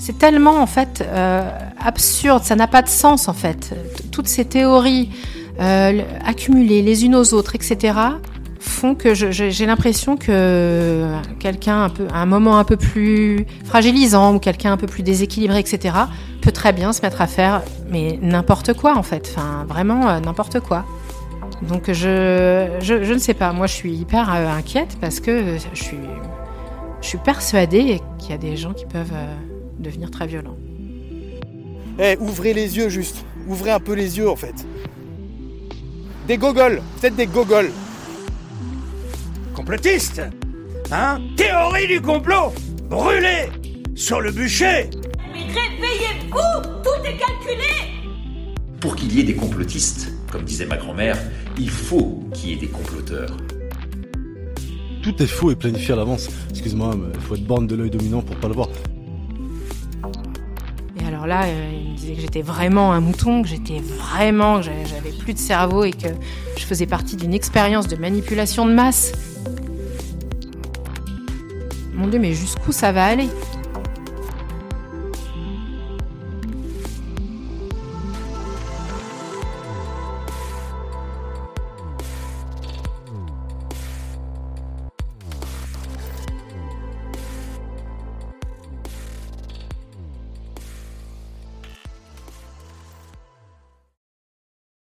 C'est tellement en fait euh, absurde, ça n'a pas de sens en fait. Toutes ces théories euh, accumulées les unes aux autres, etc., font que j'ai l'impression que quelqu'un un peu, à un moment un peu plus fragilisant ou quelqu'un un peu plus déséquilibré, etc., peut très bien se mettre à faire mais n'importe quoi en fait, enfin vraiment euh, n'importe quoi. Donc je, je, ne sais pas, moi je suis hyper inquiète parce que je suis, persuadée qu'il y a des gens qui peuvent devenir très violents. Eh, ouvrez les yeux juste, ouvrez un peu les yeux en fait. Des gogoles, peut-être des gogoles. Complotiste Hein? Théorie du complot Brûlé Sur le bûcher Mais réveillez-vous Tout est calculé Pour qu'il y ait des complotistes, comme disait ma grand-mère, il faut qu'il y ait des comploteurs. Tout est faux et planifié à l'avance. Excuse-moi, mais il faut être borne de l'œil dominant pour pas le voir. Alors là, euh, il me disait que j'étais vraiment un mouton, que j'étais vraiment, que j'avais plus de cerveau et que je faisais partie d'une expérience de manipulation de masse. Mon Dieu, mais jusqu'où ça va aller?